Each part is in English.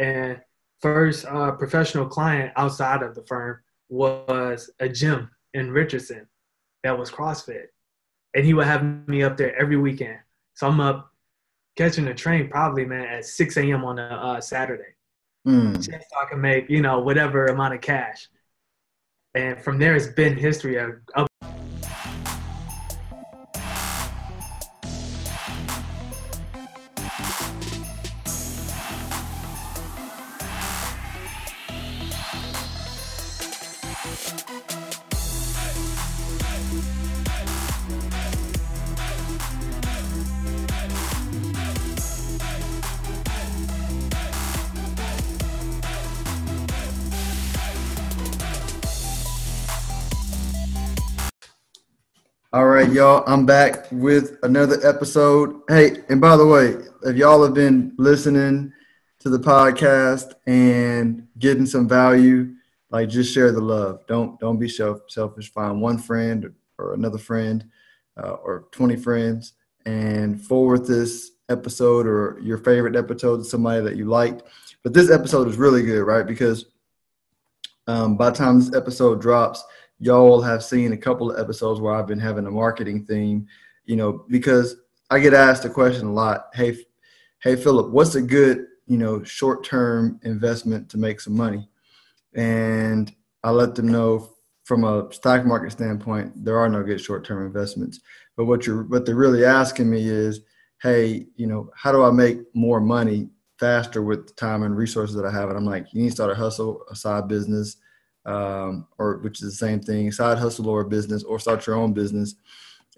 And first uh, professional client outside of the firm was a gym in Richardson that was CrossFit. And he would have me up there every weekend. So I'm up catching the train probably, man, at 6 a.m. on a uh, Saturday. Mm. Just so I can make, you know, whatever amount of cash. And from there, it's been history of, of Y'all. I'm back with another episode. Hey, and by the way, if y'all have been listening to the podcast and getting some value, like just share the love. Don't don't be self, selfish. Find one friend or another friend uh, or 20 friends and forward this episode or your favorite episode to somebody that you liked. But this episode is really good, right? Because um, by the time this episode drops, y'all have seen a couple of episodes where I've been having a marketing theme, you know, because I get asked a question a lot. Hey, hey, Philip, what's a good, you know, short-term investment to make some money? And I let them know from a stock market standpoint, there are no good short-term investments. But what you're, what they're really asking me is, hey, you know, how do I make more money faster with the time and resources that I have? And I'm like, you need to start a hustle, a side business, um, or which is the same thing, side hustle or business, or start your own business.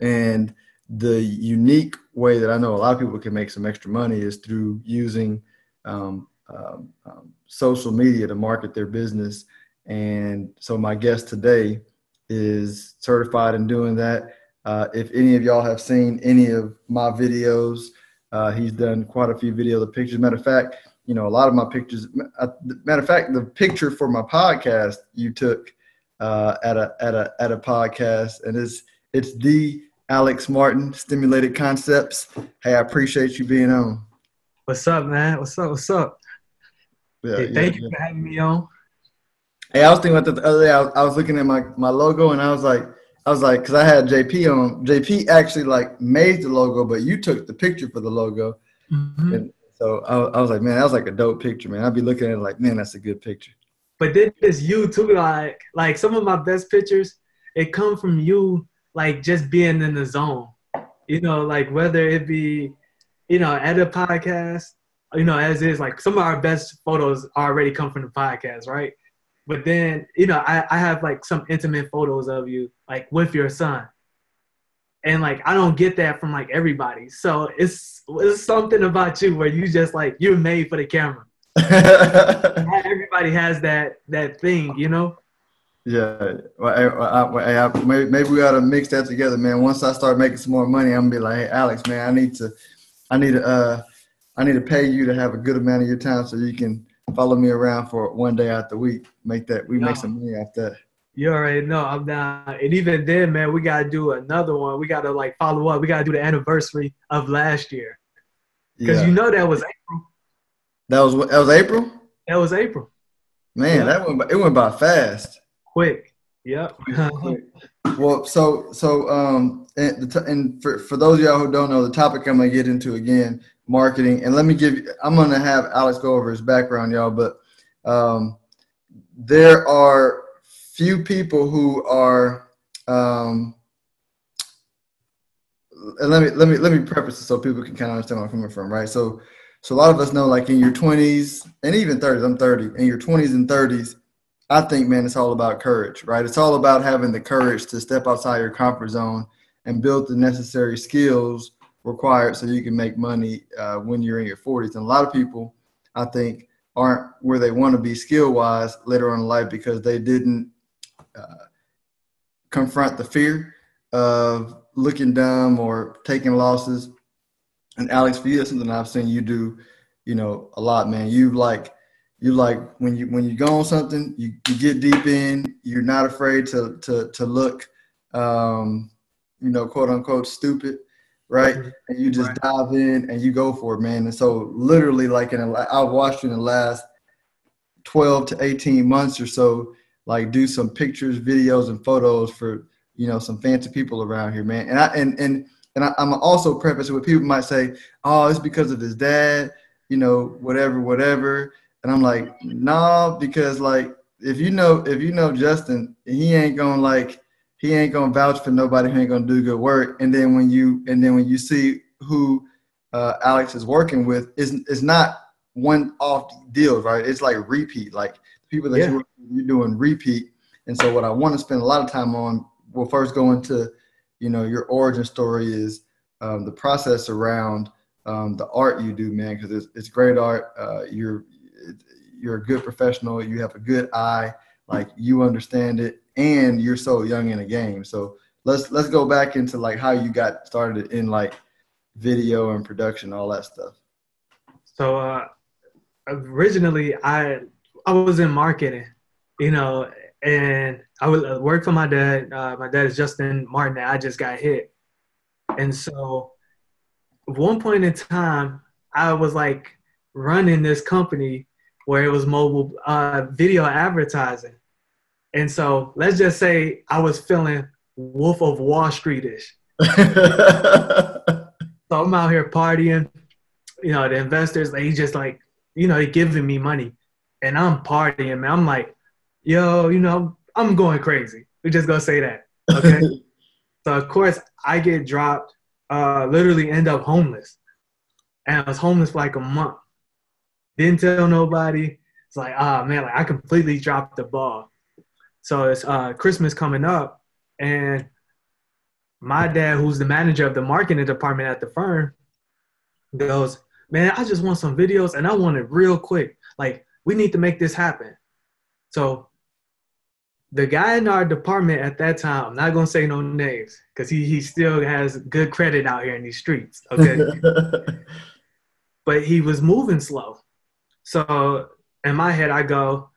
And the unique way that I know a lot of people can make some extra money is through using um, um, um, social media to market their business. And so my guest today is certified in doing that. Uh, if any of y'all have seen any of my videos, uh, he's done quite a few videos of pictures. Matter of fact, you know, a lot of my pictures. Uh, matter of fact, the picture for my podcast you took uh, at a at a at a podcast, and it's it's the Alex Martin Stimulated Concepts. Hey, I appreciate you being on. What's up, man? What's up? What's up? Yeah, hey, thank yeah, you yeah. for having me on. Hey, I was thinking about the other day. I was, I was looking at my my logo, and I was like, I was like, because I had JP on. JP actually like made the logo, but you took the picture for the logo. Mm-hmm. And, so I, I, was like, man, that was like a dope picture, man. I'd be looking at it like, man, that's a good picture. But then there's you too, like like some of my best pictures, it come from you like just being in the zone. You know, like whether it be, you know, at a podcast, you know, as is, like some of our best photos already come from the podcast, right? But then, you know, I, I have like some intimate photos of you, like with your son and like I don't get that from like everybody. So it's it's something about you where you just like you're made for the camera. Not everybody has that that thing, you know. Yeah, well, I, I, I, maybe, maybe we gotta mix that together, man. Once I start making some more money, I'm gonna be like, hey, Alex, man, I need to, I need to, uh, I need to pay you to have a good amount of your time so you can follow me around for one day out the week. Make that we no. make some money off that. You already know I'm down. And even then, man, we gotta do another one. We gotta like follow up. We gotta do the anniversary of last year. Because yeah. you know that was April. That was that was April? That was April. Man, that went by, it went by fast. Quick. Yep. well, so so um and, the, and for for those of y'all who don't know, the topic I'm gonna get into again, marketing. And let me give you I'm gonna have Alex go over his background, y'all, but um there are few people who are um, let me let me let me preface it so people can kind of understand where I'm coming from, right? So so a lot of us know like in your 20s and even 30s, I'm 30, in your 20s and 30s, I think man, it's all about courage, right? It's all about having the courage to step outside your comfort zone and build the necessary skills required so you can make money uh, when you're in your 40s. And a lot of people, I think, aren't where they want to be skill wise later on in life because they didn't uh, confront the fear of looking dumb or taking losses. And Alex, for you, that's something I've seen you do, you know, a lot, man. You like, you like when you when you go on something, you, you get deep in. You're not afraid to to to look, um, you know, quote unquote, stupid, right? Mm-hmm. And you just right. dive in and you go for it, man. And so, literally, like in a, I've watched you in the last 12 to 18 months or so, like do some pictures, videos, and photos for you know some fancy people around here, man. And I and and and I, am also preface with people might say, oh, it's because of his dad, you know, whatever, whatever. And I'm like, nah, because like if you know if you know Justin, he ain't gonna like he ain't gonna vouch for nobody who ain't gonna do good work. And then when you and then when you see who uh, Alex is working with, is is not one off deals, right? It's like repeat, like people that yeah. you're, you're doing repeat. And so what I want to spend a lot of time on, we'll first go into, you know, your origin story is um, the process around um, the art you do, man, because it's, it's great art. Uh, you're you're a good professional. You have a good eye. Like you understand it, and you're so young in the game. So let's let's go back into like how you got started in like video and production, all that stuff. So uh, originally, I I was in marketing, you know, and I would uh, work for my dad. Uh, my dad is Justin Martin. I just got hit, and so at one point in time, I was like running this company where it was mobile uh, video advertising. And so let's just say I was feeling Wolf of Wall Streetish. so I'm out here partying. You know, the investors, they just like, you know, they giving me money. And I'm partying, man. I'm like, yo, you know, I'm going crazy. We just gonna say that. Okay. so of course I get dropped, uh, literally end up homeless. And I was homeless for like a month. Didn't tell nobody. It's like, ah, oh, man, like I completely dropped the ball. So it's uh, Christmas coming up, and my dad, who's the manager of the marketing department at the firm, goes, man, I just want some videos, and I want it real quick. Like, we need to make this happen. So the guy in our department at that time, I'm not gonna say no names because he, he still has good credit out here in these streets. Okay. but he was moving slow. So in my head, I go,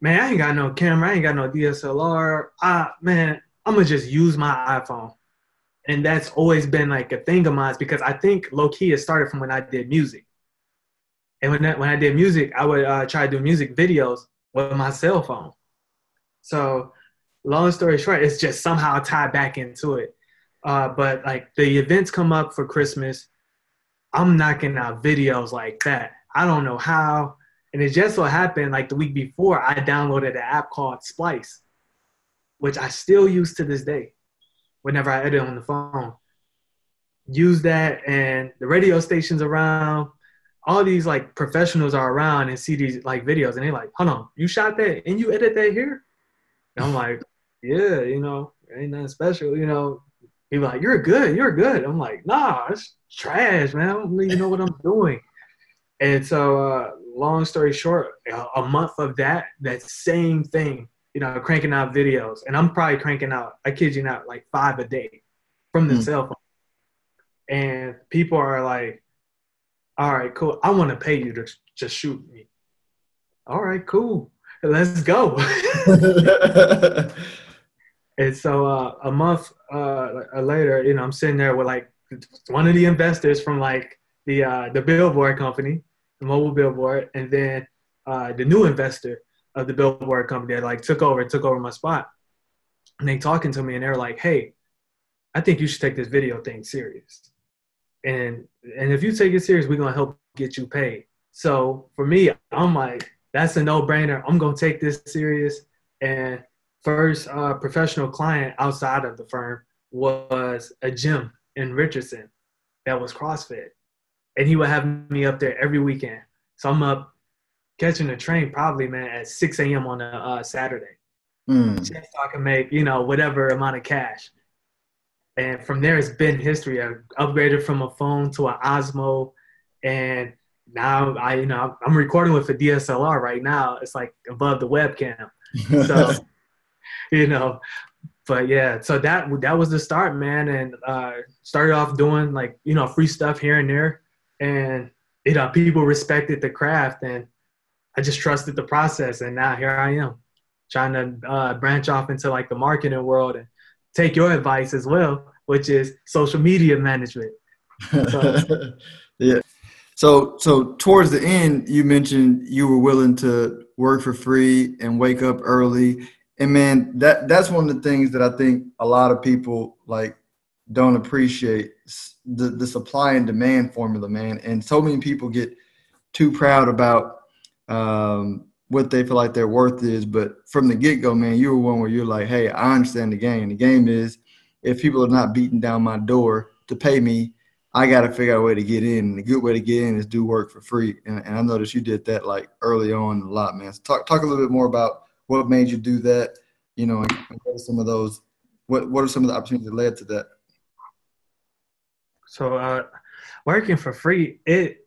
man, I ain't got no camera, I ain't got no DSLR. Ah, man, I'm gonna just use my iPhone. And that's always been like a thing of mine because I think low key it started from when I did music. And when that, when I did music, I would uh, try to do music videos with my cell phone. So, long story short, it's just somehow tied back into it. Uh, but like the events come up for Christmas, I'm knocking out videos like that. I don't know how. And it just so happened, like the week before, I downloaded an app called Splice, which I still use to this day whenever I edit on the phone. Use that, and the radio stations around, all these like professionals are around and see these like videos, and they're like, "Hold on, you shot that and you edit that here?" And I'm like, "Yeah, you know, ain't nothing special, you know." People like, "You're good, you're good." I'm like, "Nah, it's trash, man. I don't even know what I'm doing." And so, uh, long story short, a month of that, that same thing, you know, cranking out videos. And I'm probably cranking out, I kid you not, like five a day from the mm. cell phone. And people are like, all right, cool. I want to pay you to just shoot me. All right, cool. Let's go. and so uh, a month uh, later, you know, I'm sitting there with like one of the investors from like the uh, the billboard company, the mobile billboard, and then uh, the new investor of the billboard company that like took over, took over my spot. And they talking to me and they're like, "Hey, I think you should take this video thing serious. And and if you take it serious, we're gonna help get you paid." So for me, I'm like, that's a no-brainer. I'm gonna take this serious. And first uh, professional client outside of the firm was a gym in Richardson that was CrossFit and he would have me up there every weekend. So I'm up catching a train probably, man, at 6 a.m. on a uh, Saturday. Mm. Just so I can make, you know, whatever amount of cash. And from there, it's been history. I upgraded from a phone to an Osmo, and now I, you know, I'm recording with a DSLR right now. It's like above the webcam. So, you know, but yeah, so that that was the start, man, and uh, started off doing like you know free stuff here and there. And you know people respected the craft. And i just trusted the process. And now here i am trying to uh, branch off into like the marketing world and take your advice as well which is social media management so. yeah so so towards the end you mentioned you were willing to work for free and wake up early. And man, that that's one of the things that I think a lot of people like don't appreciate the the supply and demand formula, man. And so many people get too proud about um, what they feel like their worth is. But from the get go, man, you were one where you're like, hey, I understand the game. The game is if people are not beating down my door to pay me, I got to figure out a way to get in. And the good way to get in is do work for free. And, and I noticed you did that like early on a lot, man. So talk talk a little bit more about what made you do that. You know, and what are some of those? What what are some of the opportunities that led to that? So uh, working for free, it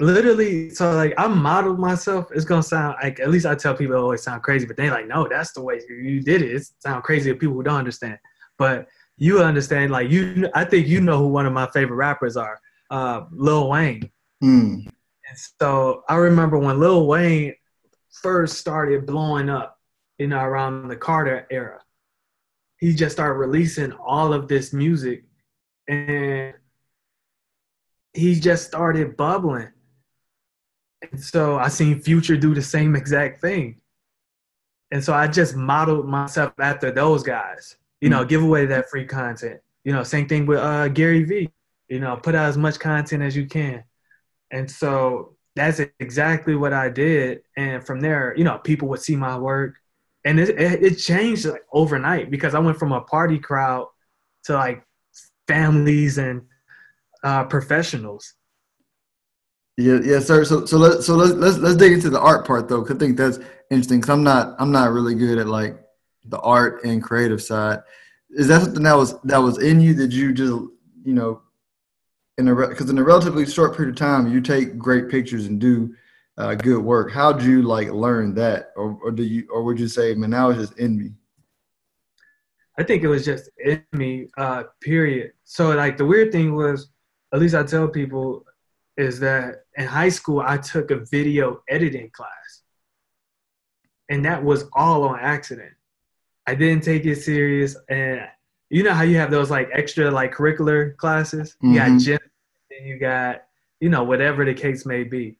literally so like I modeled myself. It's gonna sound like at least I tell people it always sound crazy, but they like no, that's the way you did it. It sound crazy to people who don't understand, but you understand. Like you, I think you know who one of my favorite rappers are, uh, Lil Wayne. Mm. And so I remember when Lil Wayne first started blowing up, you know, around the Carter era. He just started releasing all of this music, and he just started bubbling. And so I seen Future do the same exact thing. And so I just modeled myself after those guys. You know, mm-hmm. give away that free content. You know, same thing with uh, Gary Vee. You know, put out as much content as you can. And so that's exactly what I did. And from there, you know, people would see my work. And it, it, it changed like overnight because I went from a party crowd to like families and uh, professionals. Yeah, yeah, sir. So, so let so let's let's let's dig into the art part though, cause I think that's interesting. Cause I'm not I'm not really good at like the art and creative side. Is that something that was that was in you? Did you just you know in a because in a relatively short period of time you take great pictures and do uh, good work. How did you like learn that, or or do you or would you say, man, now it's just in me? I think it was just in me. Uh, period. So like the weird thing was, at least I tell people, is that in high school, I took a video editing class. And that was all on accident. I didn't take it serious. And you know how you have those like extra like curricular classes? Mm-hmm. You got mm-hmm. gym, and you got, you know, whatever the case may be.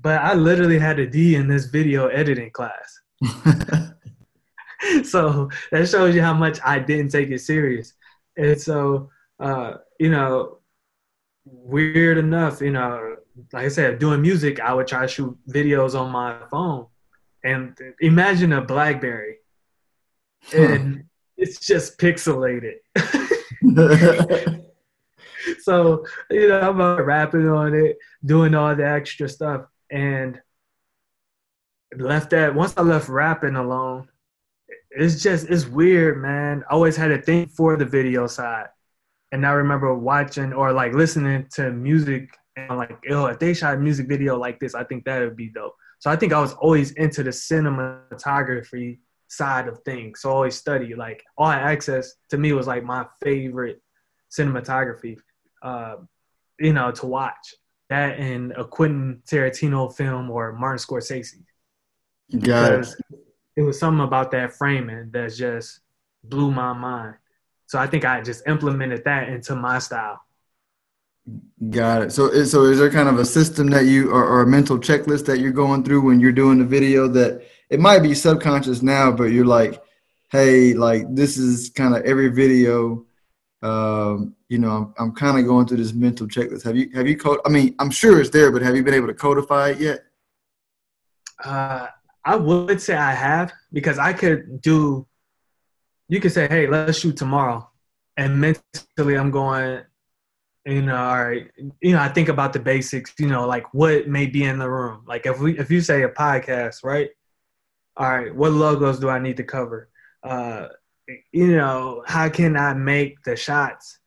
But I literally had a D in this video editing class. so that shows you how much I didn't take it serious. And so, uh, you know, weird enough, you know, like I said, doing music, I would try to shoot videos on my phone. And imagine a Blackberry. And it's just pixelated. so, you know, I'm uh, rapping on it, doing all the extra stuff. And left that once I left rapping alone, it's just it's weird, man. I always had a thing for the video side. And I remember watching or like listening to music and like, oh, if they shot a music video like this, I think that would be dope. So I think I was always into the cinematography side of things. So I always study like all access to me was like my favorite cinematography, uh, you know, to watch that in a Quentin Tarantino film or Martin Scorsese. Got it. It was something about that framing that just blew my mind. So I think I just implemented that into my style. Got it. So, so is there kind of a system that you, or, or, a mental checklist that you're going through when you're doing the video that it might be subconscious now, but you're like, hey, like this is kind of every video. Um, you know, I'm, I'm kind of going through this mental checklist. Have you, have you code? I mean, I'm sure it's there, but have you been able to codify it yet? Uh, I would say I have because I could do you can say, hey, let's shoot tomorrow. And mentally, I'm going, you know, all right, you know, I think about the basics, you know, like what may be in the room. Like if we, if you say a podcast, right? All right, what logos do I need to cover? Uh, you know, how can I make the shots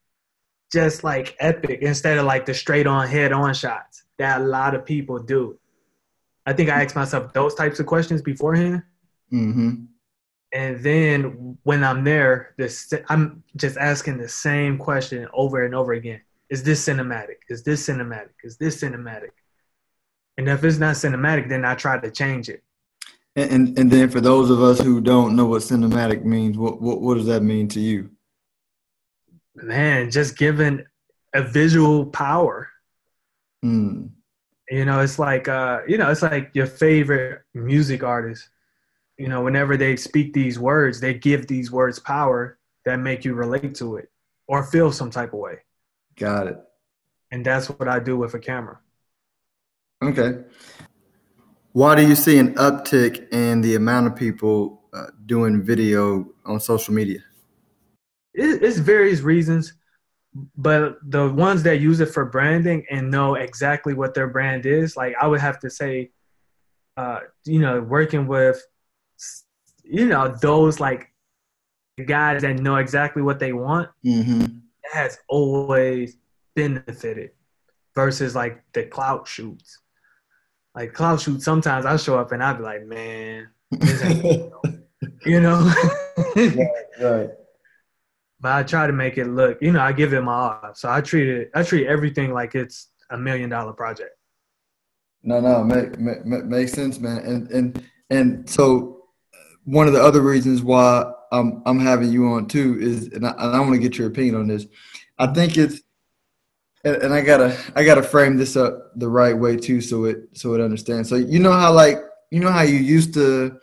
just like epic instead of like the straight on head on shots that a lot of people do? I think I ask myself those types of questions beforehand. Mm-hmm and then when I'm there, this I'm just asking the same question over and over again. Is this cinematic? Is this cinematic? Is this cinematic? And if it's not cinematic, then I try to change it. And, and, then for those of us who don't know what cinematic means, what what, what does that mean to you? Man, just giving a visual power. Mm. You know, it's like uh, you know, it's like your favorite music artist. You know, whenever they speak these words, they give these words power that make you relate to it or feel some type of way. Got it. And that's what I do with a camera. Okay. Why do you see an uptick in the amount of people uh, doing video on social media? It, it's various reasons but the ones that use it for branding and know exactly what their brand is, like I would have to say, uh, you know, working with, you know, those like guys that know exactly what they want, mm-hmm. has always benefited versus like the clout shoots. Like clout shoots, sometimes I show up and I'd be like, man, you know, right, right but I try to make it look, you know, I give it my all. So I treat it, I treat everything like it's a million dollar project. No, no, make, make, makes sense, man. And and and so one of the other reasons why I'm I'm having you on too is, and I, and I want to get your opinion on this. I think it's, and, and I gotta I gotta frame this up the right way too, so it so it understands. So you know how like you know how you used to,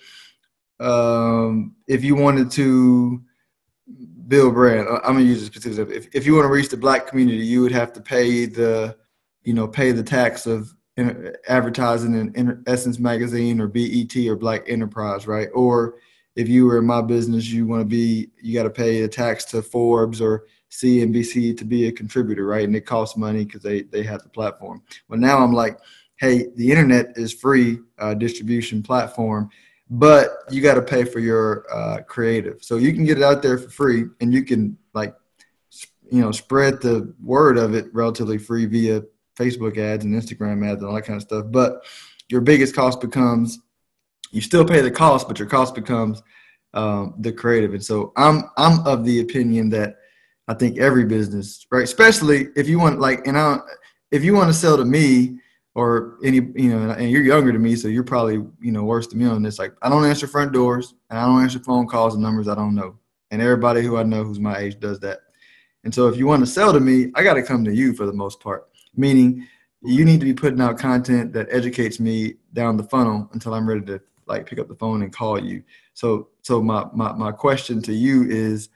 um, if you wanted to build Brand. I'm gonna use a specific. If if you want to reach the black community, you would have to pay the, you know, pay the tax of advertising in Essence Magazine or BET or Black Enterprise, right? Or if you were in my business, you want to be, you got to pay a tax to Forbes or CNBC to be a contributor, right? And it costs money because they they have the platform. But now I'm like, hey, the internet is free uh, distribution platform but you got to pay for your uh, creative. So you can get it out there for free, and you can like, you know, spread the word of it relatively free via Facebook ads and Instagram ads and all that kind of stuff. But your biggest cost becomes you still pay the cost, but your cost becomes um, the creative. And so I'm I'm of the opinion that I think every business, right, especially if you want like, and I, if you want to sell to me or any you know and you're younger than me so you're probably you know worse than me on this. Like i don't answer front doors and i don't answer phone calls and numbers i don't know. And everybody who i know who's my age does that. And so if you want to sell to me i got to come to you for the most part. Meaning you need to be putting out content that educates me down the funnel until i'm ready to like pick up the phone and call you. So so my my, my question to you is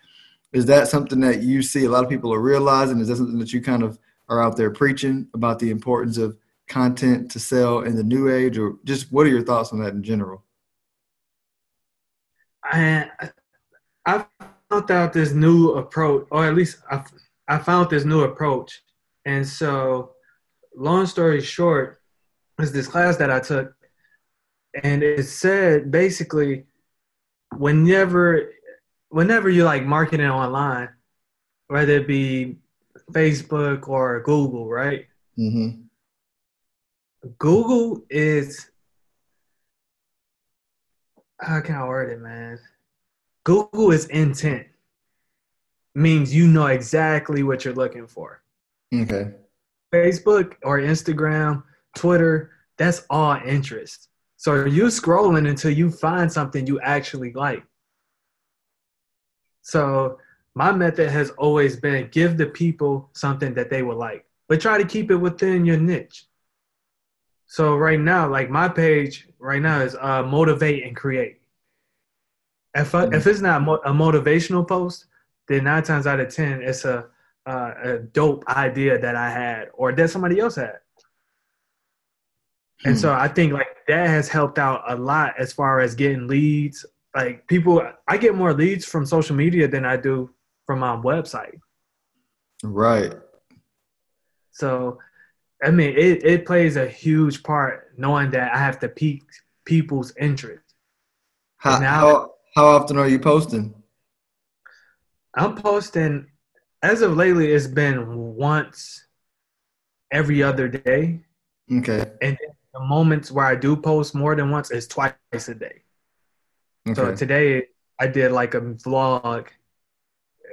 is that something that you see a lot of people are realizing is that something that you kind of are out there preaching about the importance of content to sell in the new age, or just what are your thoughts on that in general? I I found out this new approach, or at least I I found this new approach, and so long story short, is this class that I took, and it said basically, whenever whenever you like marketing online, whether it be Facebook or Google, right? Mm-hmm. Google is how can I word it, man? Google is intent. Means you know exactly what you're looking for. Okay. Facebook or Instagram, Twitter, that's all interest. So you're scrolling until you find something you actually like. So my method has always been give the people something that they would like, but try to keep it within your niche. So right now, like my page right now is uh, motivate and create. If I, mm-hmm. if it's not mo- a motivational post, then nine times out of ten, it's a uh, a dope idea that I had or that somebody else had. And so hmm. I think like that has helped out a lot as far as getting leads. Like people, I get more leads from social media than I do from my website. Right. So I mean, it, it plays a huge part knowing that I have to pique people's interest. How, now, how, how often are you posting? I'm posting, as of lately, it's been once every other day. Okay. And the moments where I do post more than once is twice a day. Okay. So today I did like a vlog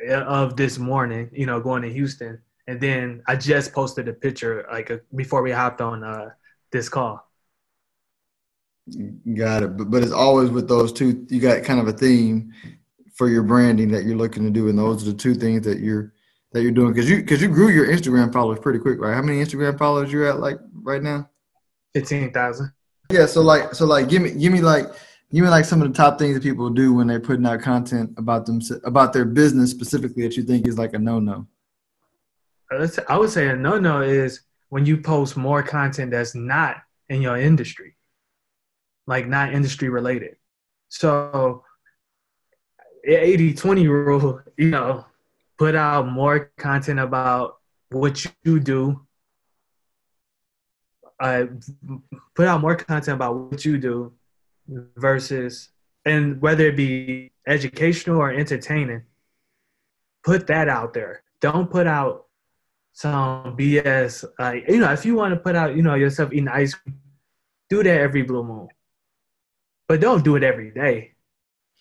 of this morning, you know, going to Houston and then I just posted a picture like a, before we hopped on uh, this call. Got it, but, but it's always with those two. You got kind of a theme for your branding that you're looking to do, and those are the two things that you're that you're doing because you because you grew your Instagram followers pretty quick, right? How many Instagram followers you're at like right now? Fifteen thousand. Yeah, so like so like give me give me like me like some of the top things that people do when they're putting out content about them about their business specifically that you think is like a no no. I would say a no no is when you post more content that's not in your industry, like not industry related. So 80 20 rule, you know, put out more content about what you do. Uh, put out more content about what you do versus, and whether it be educational or entertaining, put that out there. Don't put out some BS. Like, you know, if you want to put out, you know, yourself eating ice cream, do that every blue moon. But don't do it every day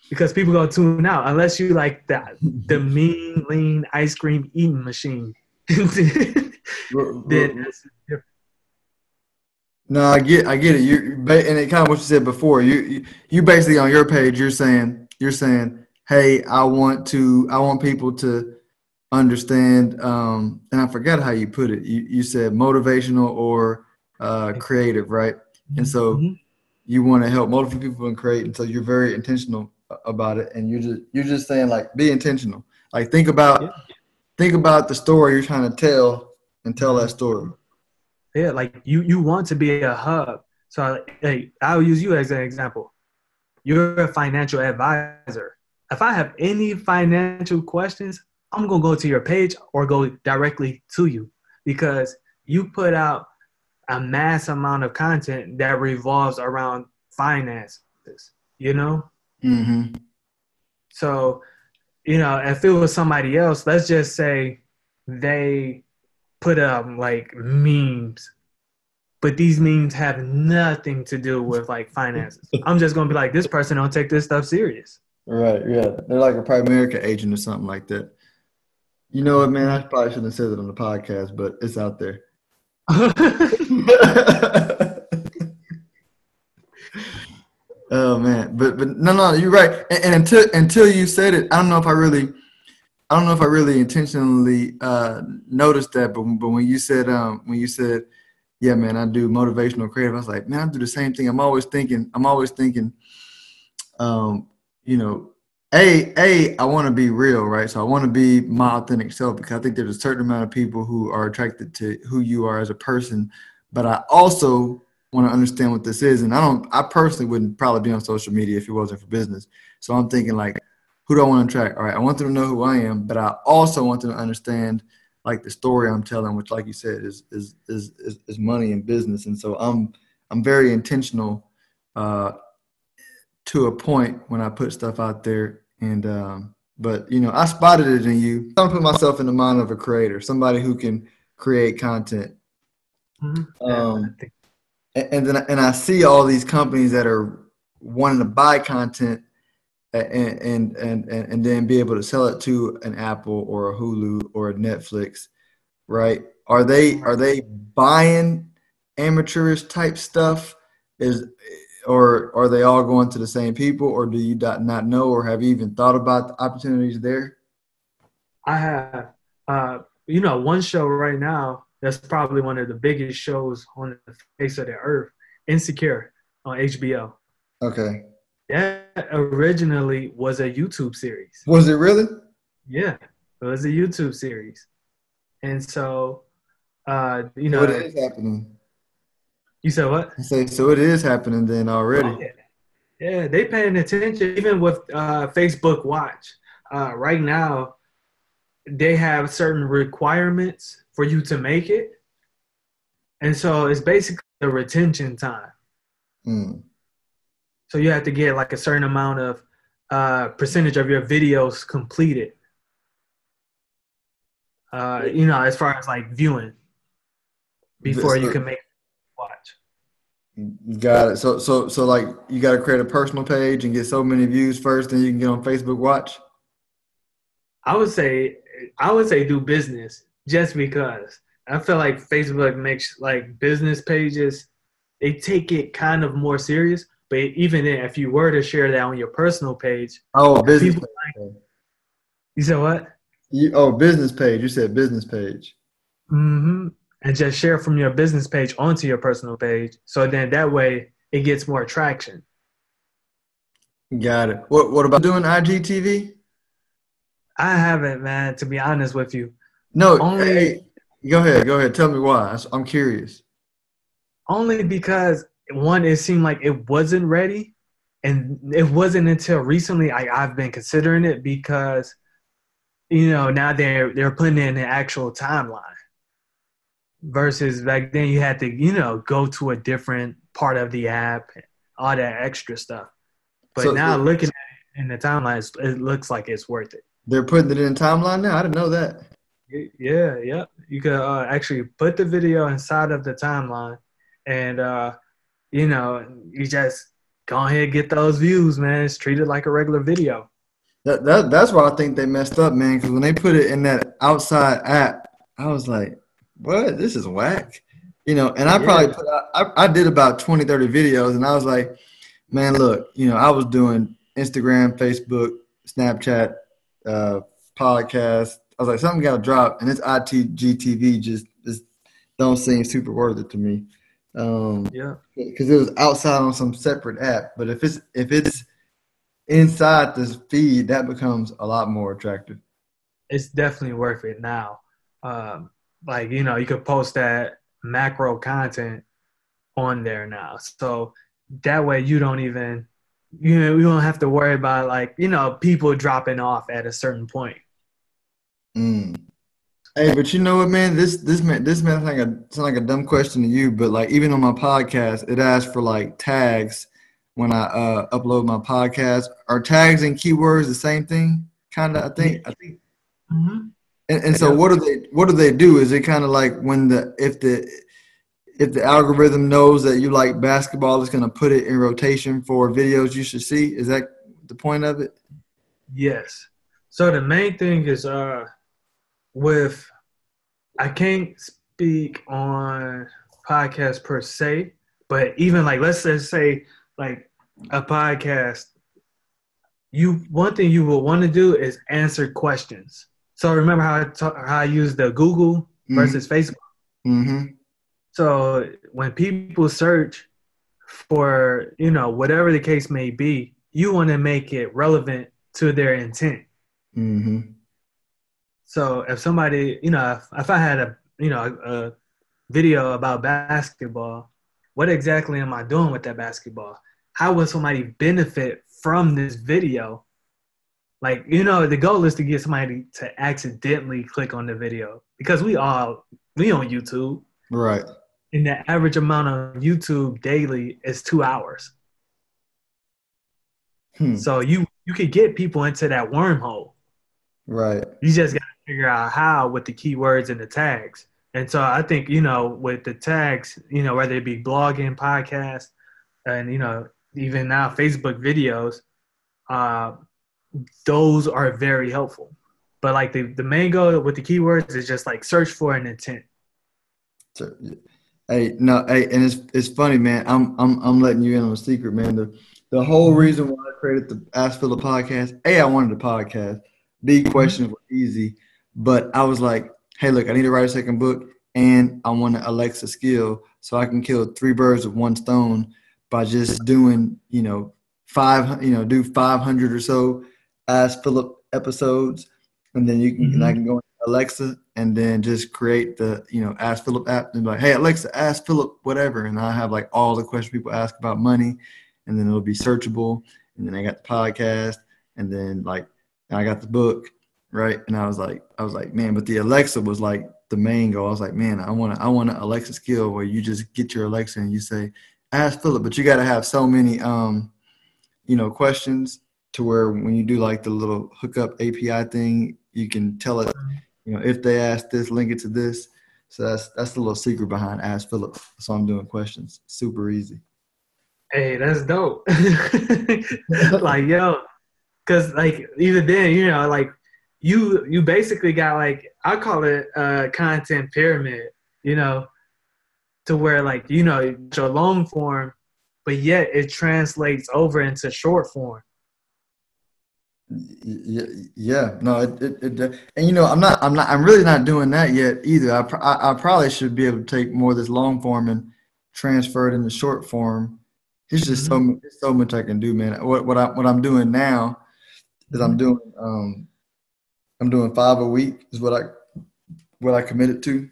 because people gonna tune out unless you like that the mean lean ice cream eating machine. then no, I get, I get it. You and it kind of what you said before. You, you, basically on your page, you're saying, you're saying, hey, I want to, I want people to understand. Um, and I forgot how you put it. You, you said motivational or uh, creative, right? And so mm-hmm. you want to help multiple people and create, and so you're very intentional about it, and you're just you're just saying like be intentional. Like think about yeah. think about the story you're trying to tell, and tell that story. Yeah, like you you want to be a hub. So hey, I'll use you as an example. You're a financial advisor. If I have any financial questions, I'm gonna go to your page or go directly to you because you put out a mass amount of content that revolves around finances, you know? Mm-hmm. So, you know, if it was somebody else, let's just say they put up like memes, but these memes have nothing to do with like finances. I'm just gonna be like, this person don't take this stuff serious. Right, yeah. They're like a Primerica agent or something like that. You know what, man? I probably shouldn't have said it on the podcast, but it's out there. oh man, but but no, no, you're right. And, and, until until you said it, I don't know if I really, I don't know if I really intentionally uh, noticed that. But but when you said um when you said, yeah, man, I do motivational creative, I was like, man, I do the same thing. I'm always thinking. I'm always thinking. Um, you know, a a I want to be real, right? So I want to be my authentic self because I think there's a certain amount of people who are attracted to who you are as a person. But I also want to understand what this is, and I don't. I personally wouldn't probably be on social media if it wasn't for business. So I'm thinking like, who do I want to attract? All right, I want them to know who I am, but I also want them to understand like the story I'm telling, which, like you said, is is is is, is money and business. And so I'm I'm very intentional. Uh, to a point when I put stuff out there. And um, but you know, I spotted it in you. I'm put myself in the mind of a creator, somebody who can create content. Mm-hmm. Um, and, and then and I see all these companies that are wanting to buy content and, and and and then be able to sell it to an Apple or a Hulu or a Netflix, right? Are they are they buying amateurish type stuff? Is or are they all going to the same people, or do you not know, or have you even thought about the opportunities there? I have. Uh, you know, one show right now that's probably one of the biggest shows on the face of the earth, Insecure on HBO. Okay. That originally was a YouTube series. Was it really? Yeah, it was a YouTube series, and so, uh, you know, what is happening? You said what? I say so. It is happening then already. Oh, yeah. yeah, they paying attention even with uh, Facebook Watch. Uh, right now, they have certain requirements for you to make it, and so it's basically the retention time. Mm. So you have to get like a certain amount of uh, percentage of your videos completed. Uh, you know, as far as like viewing before you can make watch. Got it. So so so like you got to create a personal page and get so many views first, then you can get on Facebook Watch. I would say I would say do business just because I feel like Facebook makes like business pages they take it kind of more serious. But even then, if you were to share that on your personal page, oh, business. Like, you said what? You, oh, business page. You said business page. Mm-hmm and just share from your business page onto your personal page. So then that way it gets more traction. Got it. What What about doing IGTV? I haven't, man. To be honest with you, no. Only hey, go ahead. Go ahead. Tell me why. I'm curious. Only because one, it seemed like it wasn't ready, and it wasn't until recently I, I've been considering it because, you know, now they're they're putting in an actual timeline. Versus back then, you had to, you know, go to a different part of the app, all that extra stuff. But so, now looking at it in the timeline, it looks like it's worth it. They're putting it in timeline now. I didn't know that. Yeah, yeah. You could uh, actually put the video inside of the timeline, and uh, you know, you just go ahead and get those views, man. It's treated like a regular video. That, that that's why I think they messed up, man. Because when they put it in that outside app, I was like, "What? This is whack." You know, and I yeah. probably put out, I, I did about 20, 30 videos, and I was like, man, look, you know, I was doing Instagram, Facebook, Snapchat, uh, podcast. I was like, something got to drop, and this IGTV just just don't seem super worth it to me. Um, yeah, because it was outside on some separate app. But if it's if it's inside this feed, that becomes a lot more attractive. It's definitely worth it now. Um, like you know, you could post that macro content on there now, so that way you don't even you know you don't have to worry about like you know people dropping off at a certain point. Mm. Hey, but you know what, man? This this man this man like a sound like a dumb question to you, but like even on my podcast, it asks for like tags when I uh, upload my podcast. Are tags and keywords the same thing? Kind of, I think. I think. Mm-hmm. And, and so, what do they what do they do? Is it kind of like when the if the if the algorithm knows that you like basketball, it's going to put it in rotation for videos you should see. Is that the point of it? Yes. So the main thing is uh with I can't speak on podcast per se, but even like let's just say like a podcast, you one thing you will want to do is answer questions. So remember how I talk, how I use the Google mm-hmm. versus Facebook. Mm-hmm. So when people search for, you know, whatever the case may be, you want to make it relevant to their intent. Mm-hmm. So if somebody, you know, if, if I had a, you know, a, a video about basketball, what exactly am I doing with that basketball? How will somebody benefit from this video? Like, you know, the goal is to get somebody to accidentally click on the video because we all we on YouTube. Right and the average amount of YouTube daily is two hours. Hmm. So you you could get people into that wormhole. Right. You just got figure out how with the keywords and the tags. And so I think you know with the tags, you know whether it be blogging, podcast, and you know even now Facebook videos, uh, those are very helpful. But like the the main goal with the keywords is just like search for an intent. So, Hey, no, hey, and it's it's funny, man. I'm I'm I'm letting you in on a secret, man. The the whole reason why I created the Ask Philip podcast, A, I wanted a podcast. B, questions were easy. But I was like, hey, look, I need to write a second book and I want an Alexa skill so I can kill three birds with one stone by just doing, you know, five, you know, do 500 or so Ask Philip episodes. And then you can, mm-hmm. and I can go Alexa and then just create the you know ask Philip app and be like, hey Alexa, ask Philip whatever, and I have like all the questions people ask about money, and then it'll be searchable, and then I got the podcast, and then like I got the book, right? And I was like, I was like, man, but the Alexa was like the main goal. I was like, man, I want to, I want an Alexa skill where you just get your Alexa and you say, ask Philip, but you got to have so many, um, you know, questions to where when you do like the little hookup API thing, you can tell it you know, if they ask this, link it to this. So that's that's the little secret behind Ask Philip. So I'm doing questions. Super easy. Hey, that's dope. like yo, cause like even then, you know, like you you basically got like I call it a content pyramid, you know, to where like you know your long form, but yet it translates over into short form. Yeah, no, it, it, it, and you know, I'm not, I'm not, I'm really not doing that yet either. I, I, I probably should be able to take more of this long form and transfer it into short form. It's just mm-hmm. so, so much I can do, man. What, what I, what I'm doing now is I'm mm-hmm. doing, um, I'm doing five a week is what I, what I committed to.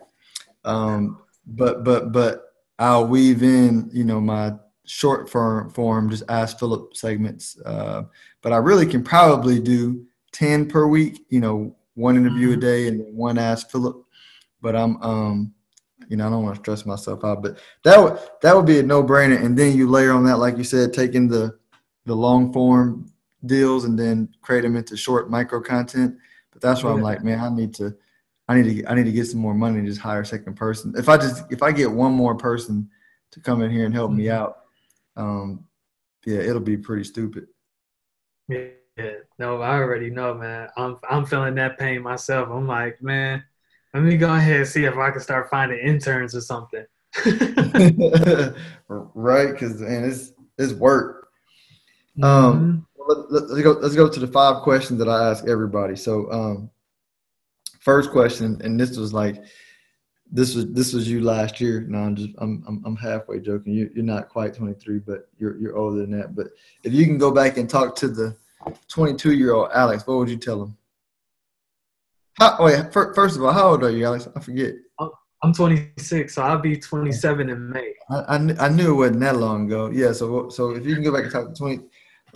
Um, but, but, but I'll weave in, you know, my short form, form just ask Philip segments. Uh, but I really can probably do 10 per week, you know, one interview mm-hmm. a day and one ask Philip. But I'm, um, you know, I don't want to stress myself out, but that would, that would be a no brainer. And then you layer on that, like you said, taking the, the long form deals and then create them into short micro content. But that's why I'm like, man, I need to, I need to, I need to get some more money and just hire a second person. If I just, if I get one more person to come in here and help me mm-hmm. out, um, yeah, it'll be pretty stupid. Yeah, no, I already know, man. I'm I'm feeling that pain myself. I'm like, man, let me go ahead and see if I can start finding interns or something. right, because man, it's it's work. Um, mm-hmm. Let, us go. Let's go to the five questions that I ask everybody. So, um, first question, and this was like this was this was you last year. No, I'm just I'm I'm, I'm halfway joking. You, you're not quite 23, but you're you're older than that. But if you can go back and talk to the 22 year old Alex, what would you tell him? How, oh yeah, first of all, how old are you, Alex? I forget. I'm 26, so I'll be 27 in May. I, I, I knew it wasn't that long ago. Yeah, so so if you can go back and talk to 20,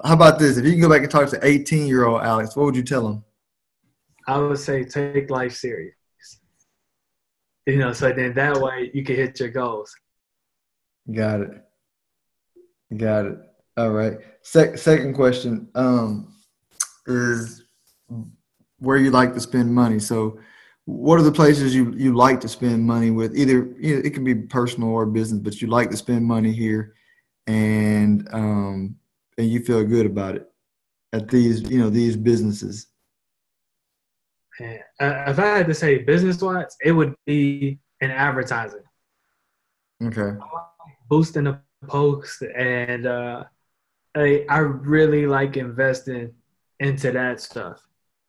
how about this? If you can go back and talk to 18 year old Alex, what would you tell him? I would say take life serious you know, so then that way you can hit your goals. Got it. Got it. All right. Se- second question um, is where you like to spend money. So, what are the places you, you like to spend money with? Either you know, it can be personal or business, but you like to spend money here, and um, and you feel good about it at these you know these businesses. And uh, if I had to say business wise, it would be in advertising. Okay. Boosting the post, and uh, I I really like investing into that stuff,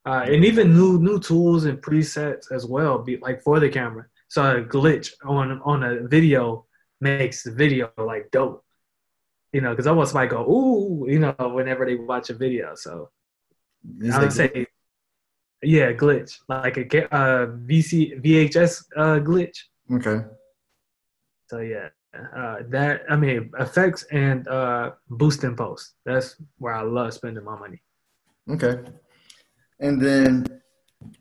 uh, and even new new tools and presets as well. Be like for the camera, so a glitch on on a video makes the video like dope. You know, because I want somebody go ooh, you know, whenever they watch a video. So I would say yeah, glitch like a uh, VC VHS uh, glitch. Okay. So yeah, uh, that I mean effects and uh, boosting posts. That's where I love spending my money. Okay. And then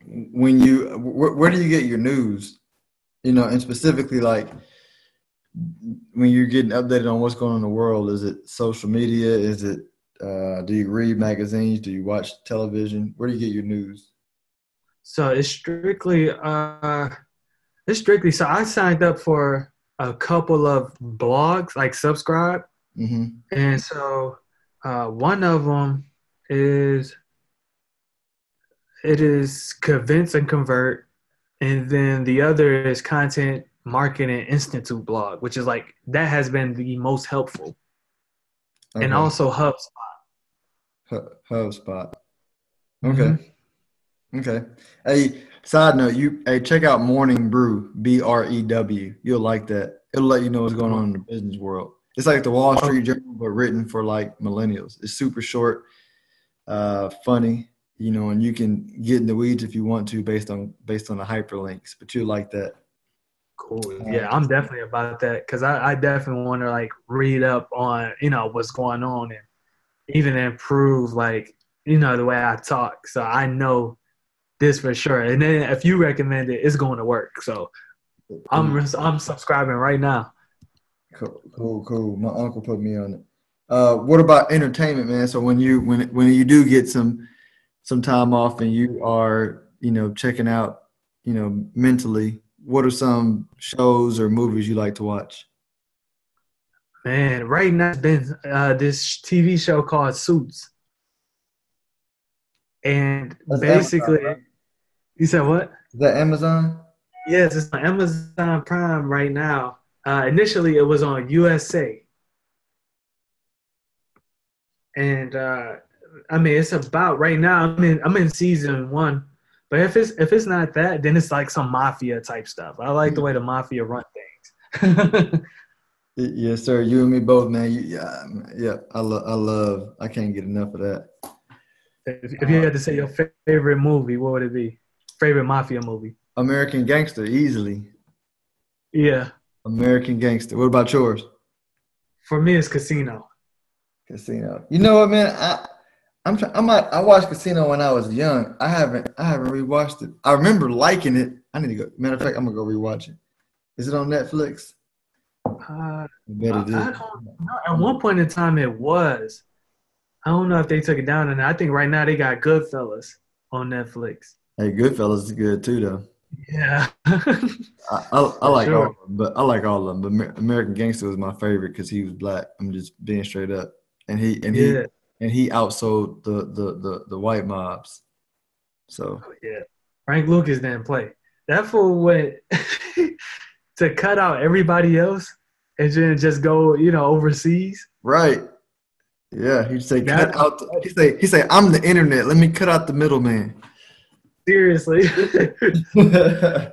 when you where, where do you get your news? You know, and specifically like when you're getting updated on what's going on in the world, is it social media? Is it uh, do you read magazines? Do you watch television? Where do you get your news? So it's strictly uh it's strictly so I signed up for a couple of blogs, like subscribe. Mm-hmm. And so uh one of them is it is convince and convert and then the other is content marketing institute blog which is like that has been the most helpful okay. and also hubspot H- hubspot okay mm-hmm. Okay. Hey, side note, you hey check out Morning Brew, B R E W. You'll like that. It'll let you know what's going on in the business world. It's like the Wall Street Journal, but written for like millennials. It's super short, uh, funny, you know, and you can get in the weeds if you want to based on based on the hyperlinks. But you like that. Cool. Yeah, I'm definitely about that because I, I definitely want to like read up on you know what's going on and even improve like you know the way I talk, so I know this for sure. And then if you recommend it, it's going to work. So I'm mm. I'm subscribing right now. Cool, cool, cool. My uncle put me on it. Uh, what about entertainment, man? So when you when when you do get some some time off and you are you know checking out you know mentally, what are some shows or movies you like to watch? Man, right now it's been uh, this TV show called Suits, and That's basically. Amazon, you said what? Is that Amazon? Yes, it's on Amazon Prime right now. Uh, initially, it was on USA, and uh, I mean, it's about right now. I'm in I'm in season one, but if it's if it's not that, then it's like some mafia type stuff. I like the mm. way the mafia run things. yes, sir. You and me both, man. You, yeah, yeah. I love. I love. I can't get enough of that. If, if you had to say your favorite movie, what would it be? Favorite mafia movie? American Gangster, easily. Yeah. American Gangster. What about yours? For me, it's Casino. Casino. You know what, man? I I'm try- I might I watched Casino when I was young. I haven't I haven't rewatched it. I remember liking it. I need to go. Matter of fact, I'm gonna go rewatch it. Is it on Netflix? Uh, I bet it is. I don't know. At one point in time, it was. I don't know if they took it down, and I think right now they got Goodfellas on Netflix. Hey, Goodfellas is good too, though. Yeah, I, I, I, like sure. all of them, but I like all of them. But American Gangster was my favorite because he was black. I'm just being straight up, and he and yeah. And he outsold the the the, the white mobs. So oh, yeah, Frank Lucas didn't play. That fool went to cut out everybody else and then just go, you know, overseas. Right. Yeah, he'd say cut out. The, he say he say I'm the internet. Let me cut out the middleman. Seriously.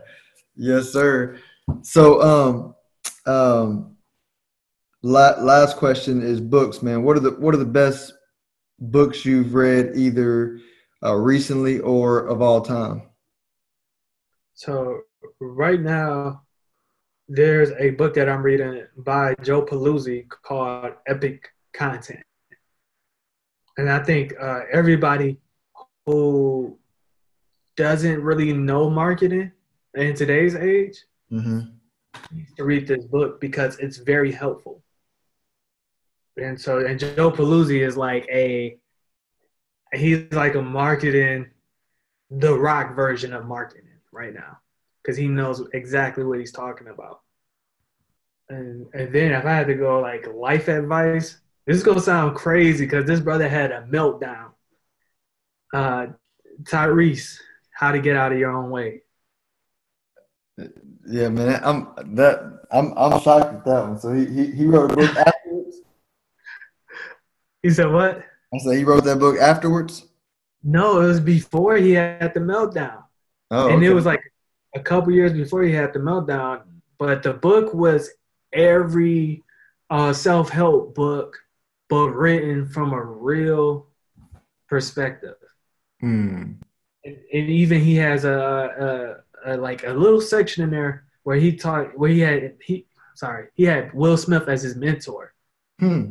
yes, sir. So, um, um, la- last question is books, man. What are the what are the best books you've read either uh, recently or of all time? So right now, there's a book that I'm reading by Joe Pulizzi called Epic Content, and I think uh, everybody who doesn't really know marketing in today's age mm-hmm. to read this book because it's very helpful. And so, and Joe Pulizzi is like a, he's like a marketing, the rock version of marketing right now because he knows exactly what he's talking about. And and then if I had to go like life advice, this is gonna sound crazy because this brother had a meltdown. Uh, Tyrese how to get out of your own way. Yeah, man, I'm that I'm I'm shocked at that one. So he he, he wrote a book He said what? I said he wrote that book afterwards. No, it was before he had the meltdown. Oh, and okay. it was like a couple years before he had the meltdown. But the book was every uh, self help book, but written from a real perspective. Hmm and, even he has a, a, a, like a little section in there where he taught where he had he sorry he had Will Smith as his mentor, hmm.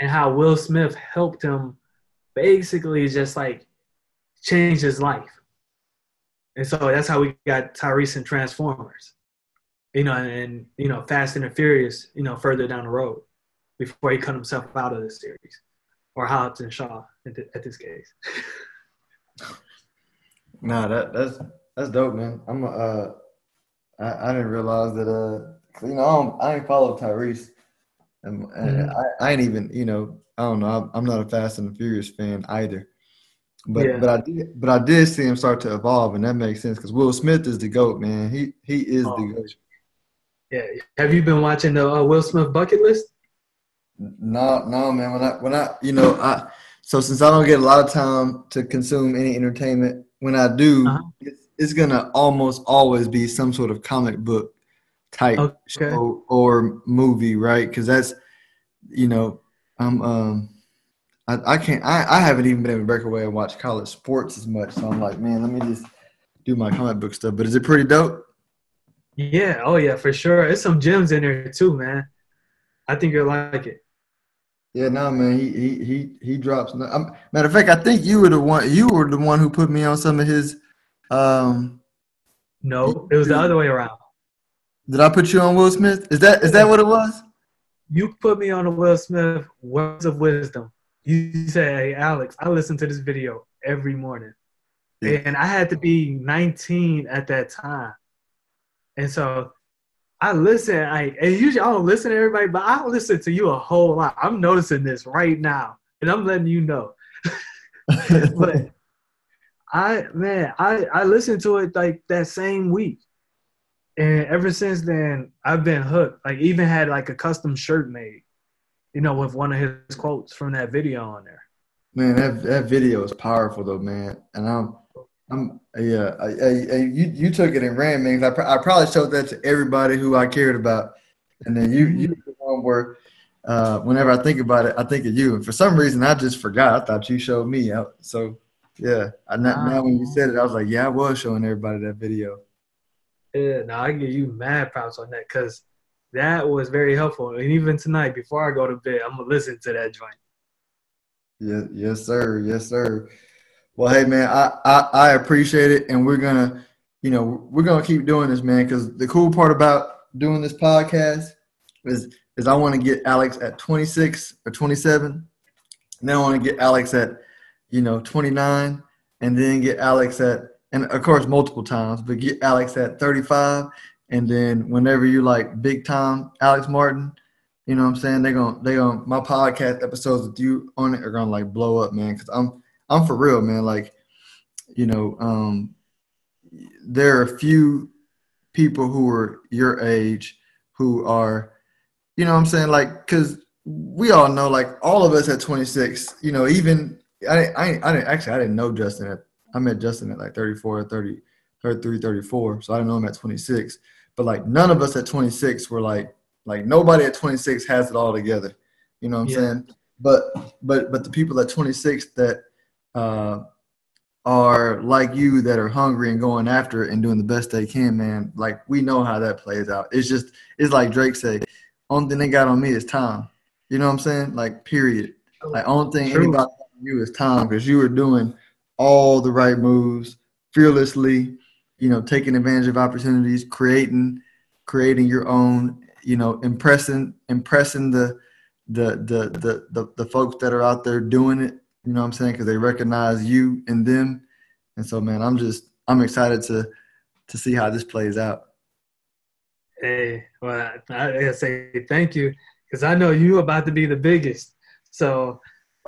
And how Will Smith helped him basically just like change his life, and so that's how we got Tyrese and Transformers, you know, and, and you know Fast and the Furious, you know, further down the road before he cut himself out of the series, or Hobbs and Shaw at this case. Nah, that that's that's dope, man. I'm uh, I, I didn't realize that uh, you know, I, don't, I ain't follow Tyrese, and, mm-hmm. I, I ain't even you know, I don't know. I'm, I'm not a Fast and the Furious fan either, but yeah. but I did but I did see him start to evolve, and that makes sense because Will Smith is the goat, man. He he is oh, the goat. Yeah. Have you been watching the uh, Will Smith bucket list? No, no, man. When I when I you know I so since I don't get a lot of time to consume any entertainment when I do, uh-huh. it's, it's, gonna almost always be some sort of comic book type okay. show or movie, right? Because that's you know, I'm um, I, I can't I, I haven't even been able to break away and watch college sports as much. So I'm like, man, let me just do my comic book stuff. But is it pretty dope? Yeah, oh yeah, for sure. There's some gems in there too, man. I think you'll like it. Yeah, no, man. He he he he drops. No, um, matter of fact, I think you were the one. You were the one who put me on some of his. Um, no, it was the other way around. Did I put you on Will Smith? Is that is that what it was? You put me on a Will Smith words of wisdom. You say, "Hey, Alex, I listen to this video every morning," yeah. and I had to be 19 at that time, and so I listen, I and usually I don't listen to everybody, but I listen to you a whole lot. I'm noticing this right now, and I'm letting you know. but I man, I I listened to it like that same week, and ever since then I've been hooked. Like even had like a custom shirt made, you know, with one of his quotes from that video on there. Man, that that video is powerful though, man. And I'm, I'm, yeah, I, I, I, you you took it and ran, man. I, I probably showed that to everybody who I cared about, and then you you the one where, uh, whenever I think about it, I think of you. And for some reason, I just forgot. I thought you showed me out. So yeah, I, now, now when you said it, I was like, yeah, I was showing everybody that video. Yeah, now I give you mad props on that because that was very helpful. And even tonight, before I go to bed, I'm gonna listen to that joint. Yeah, yes, sir. Yes, sir. Well, hey, man, I, I, I appreciate it, and we're gonna, you know, we're gonna keep doing this, man. Because the cool part about doing this podcast is is I want to get Alex at 26 or 27, and then I want to get Alex at, you know, 29, and then get Alex at, and of course multiple times, but get Alex at 35, and then whenever you like big time Alex Martin, you know what I'm saying? They're gonna they gonna my podcast episodes with you on it are gonna like blow up, man. Cause I'm I'm for real, man. Like, you know, um, there are a few people who are your age who are, you know what I'm saying? Like, cause we all know, like all of us at 26, you know, even I, I, I didn't actually, I didn't know Justin at, I met Justin at like 34, 30, 33, 34. So I didn't know him at 26, but like none of us at 26 were like, like nobody at 26 has it all together. You know what I'm yeah. saying? But but but the people at 26 that uh, are like you that are hungry and going after it and doing the best they can, man. Like we know how that plays out. It's just it's like Drake said, only thing they got on me is time. You know what I'm saying? Like period. Like only thing True. anybody on you is time because you were doing all the right moves fearlessly. You know, taking advantage of opportunities, creating creating your own you know, impressing impressing the the the the the, the folks that are out there doing it. You know what I'm saying? Because they recognize you and them. And so, man, I'm just I'm excited to to see how this plays out. Hey, well, I gotta say thank you because I know you about to be the biggest. So,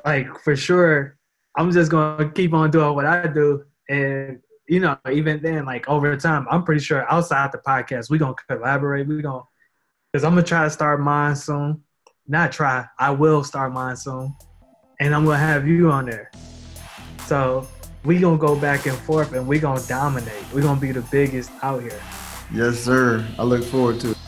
like for sure, I'm just gonna keep on doing what I do, and you know, even then, like over time, I'm pretty sure outside the podcast, we gonna collaborate. We gonna because I'm gonna try to start mine soon. Not try, I will start mine soon, and I'm gonna have you on there. So we gonna go back and forth, and we gonna dominate. We gonna be the biggest out here. Yes, sir. I look forward to it.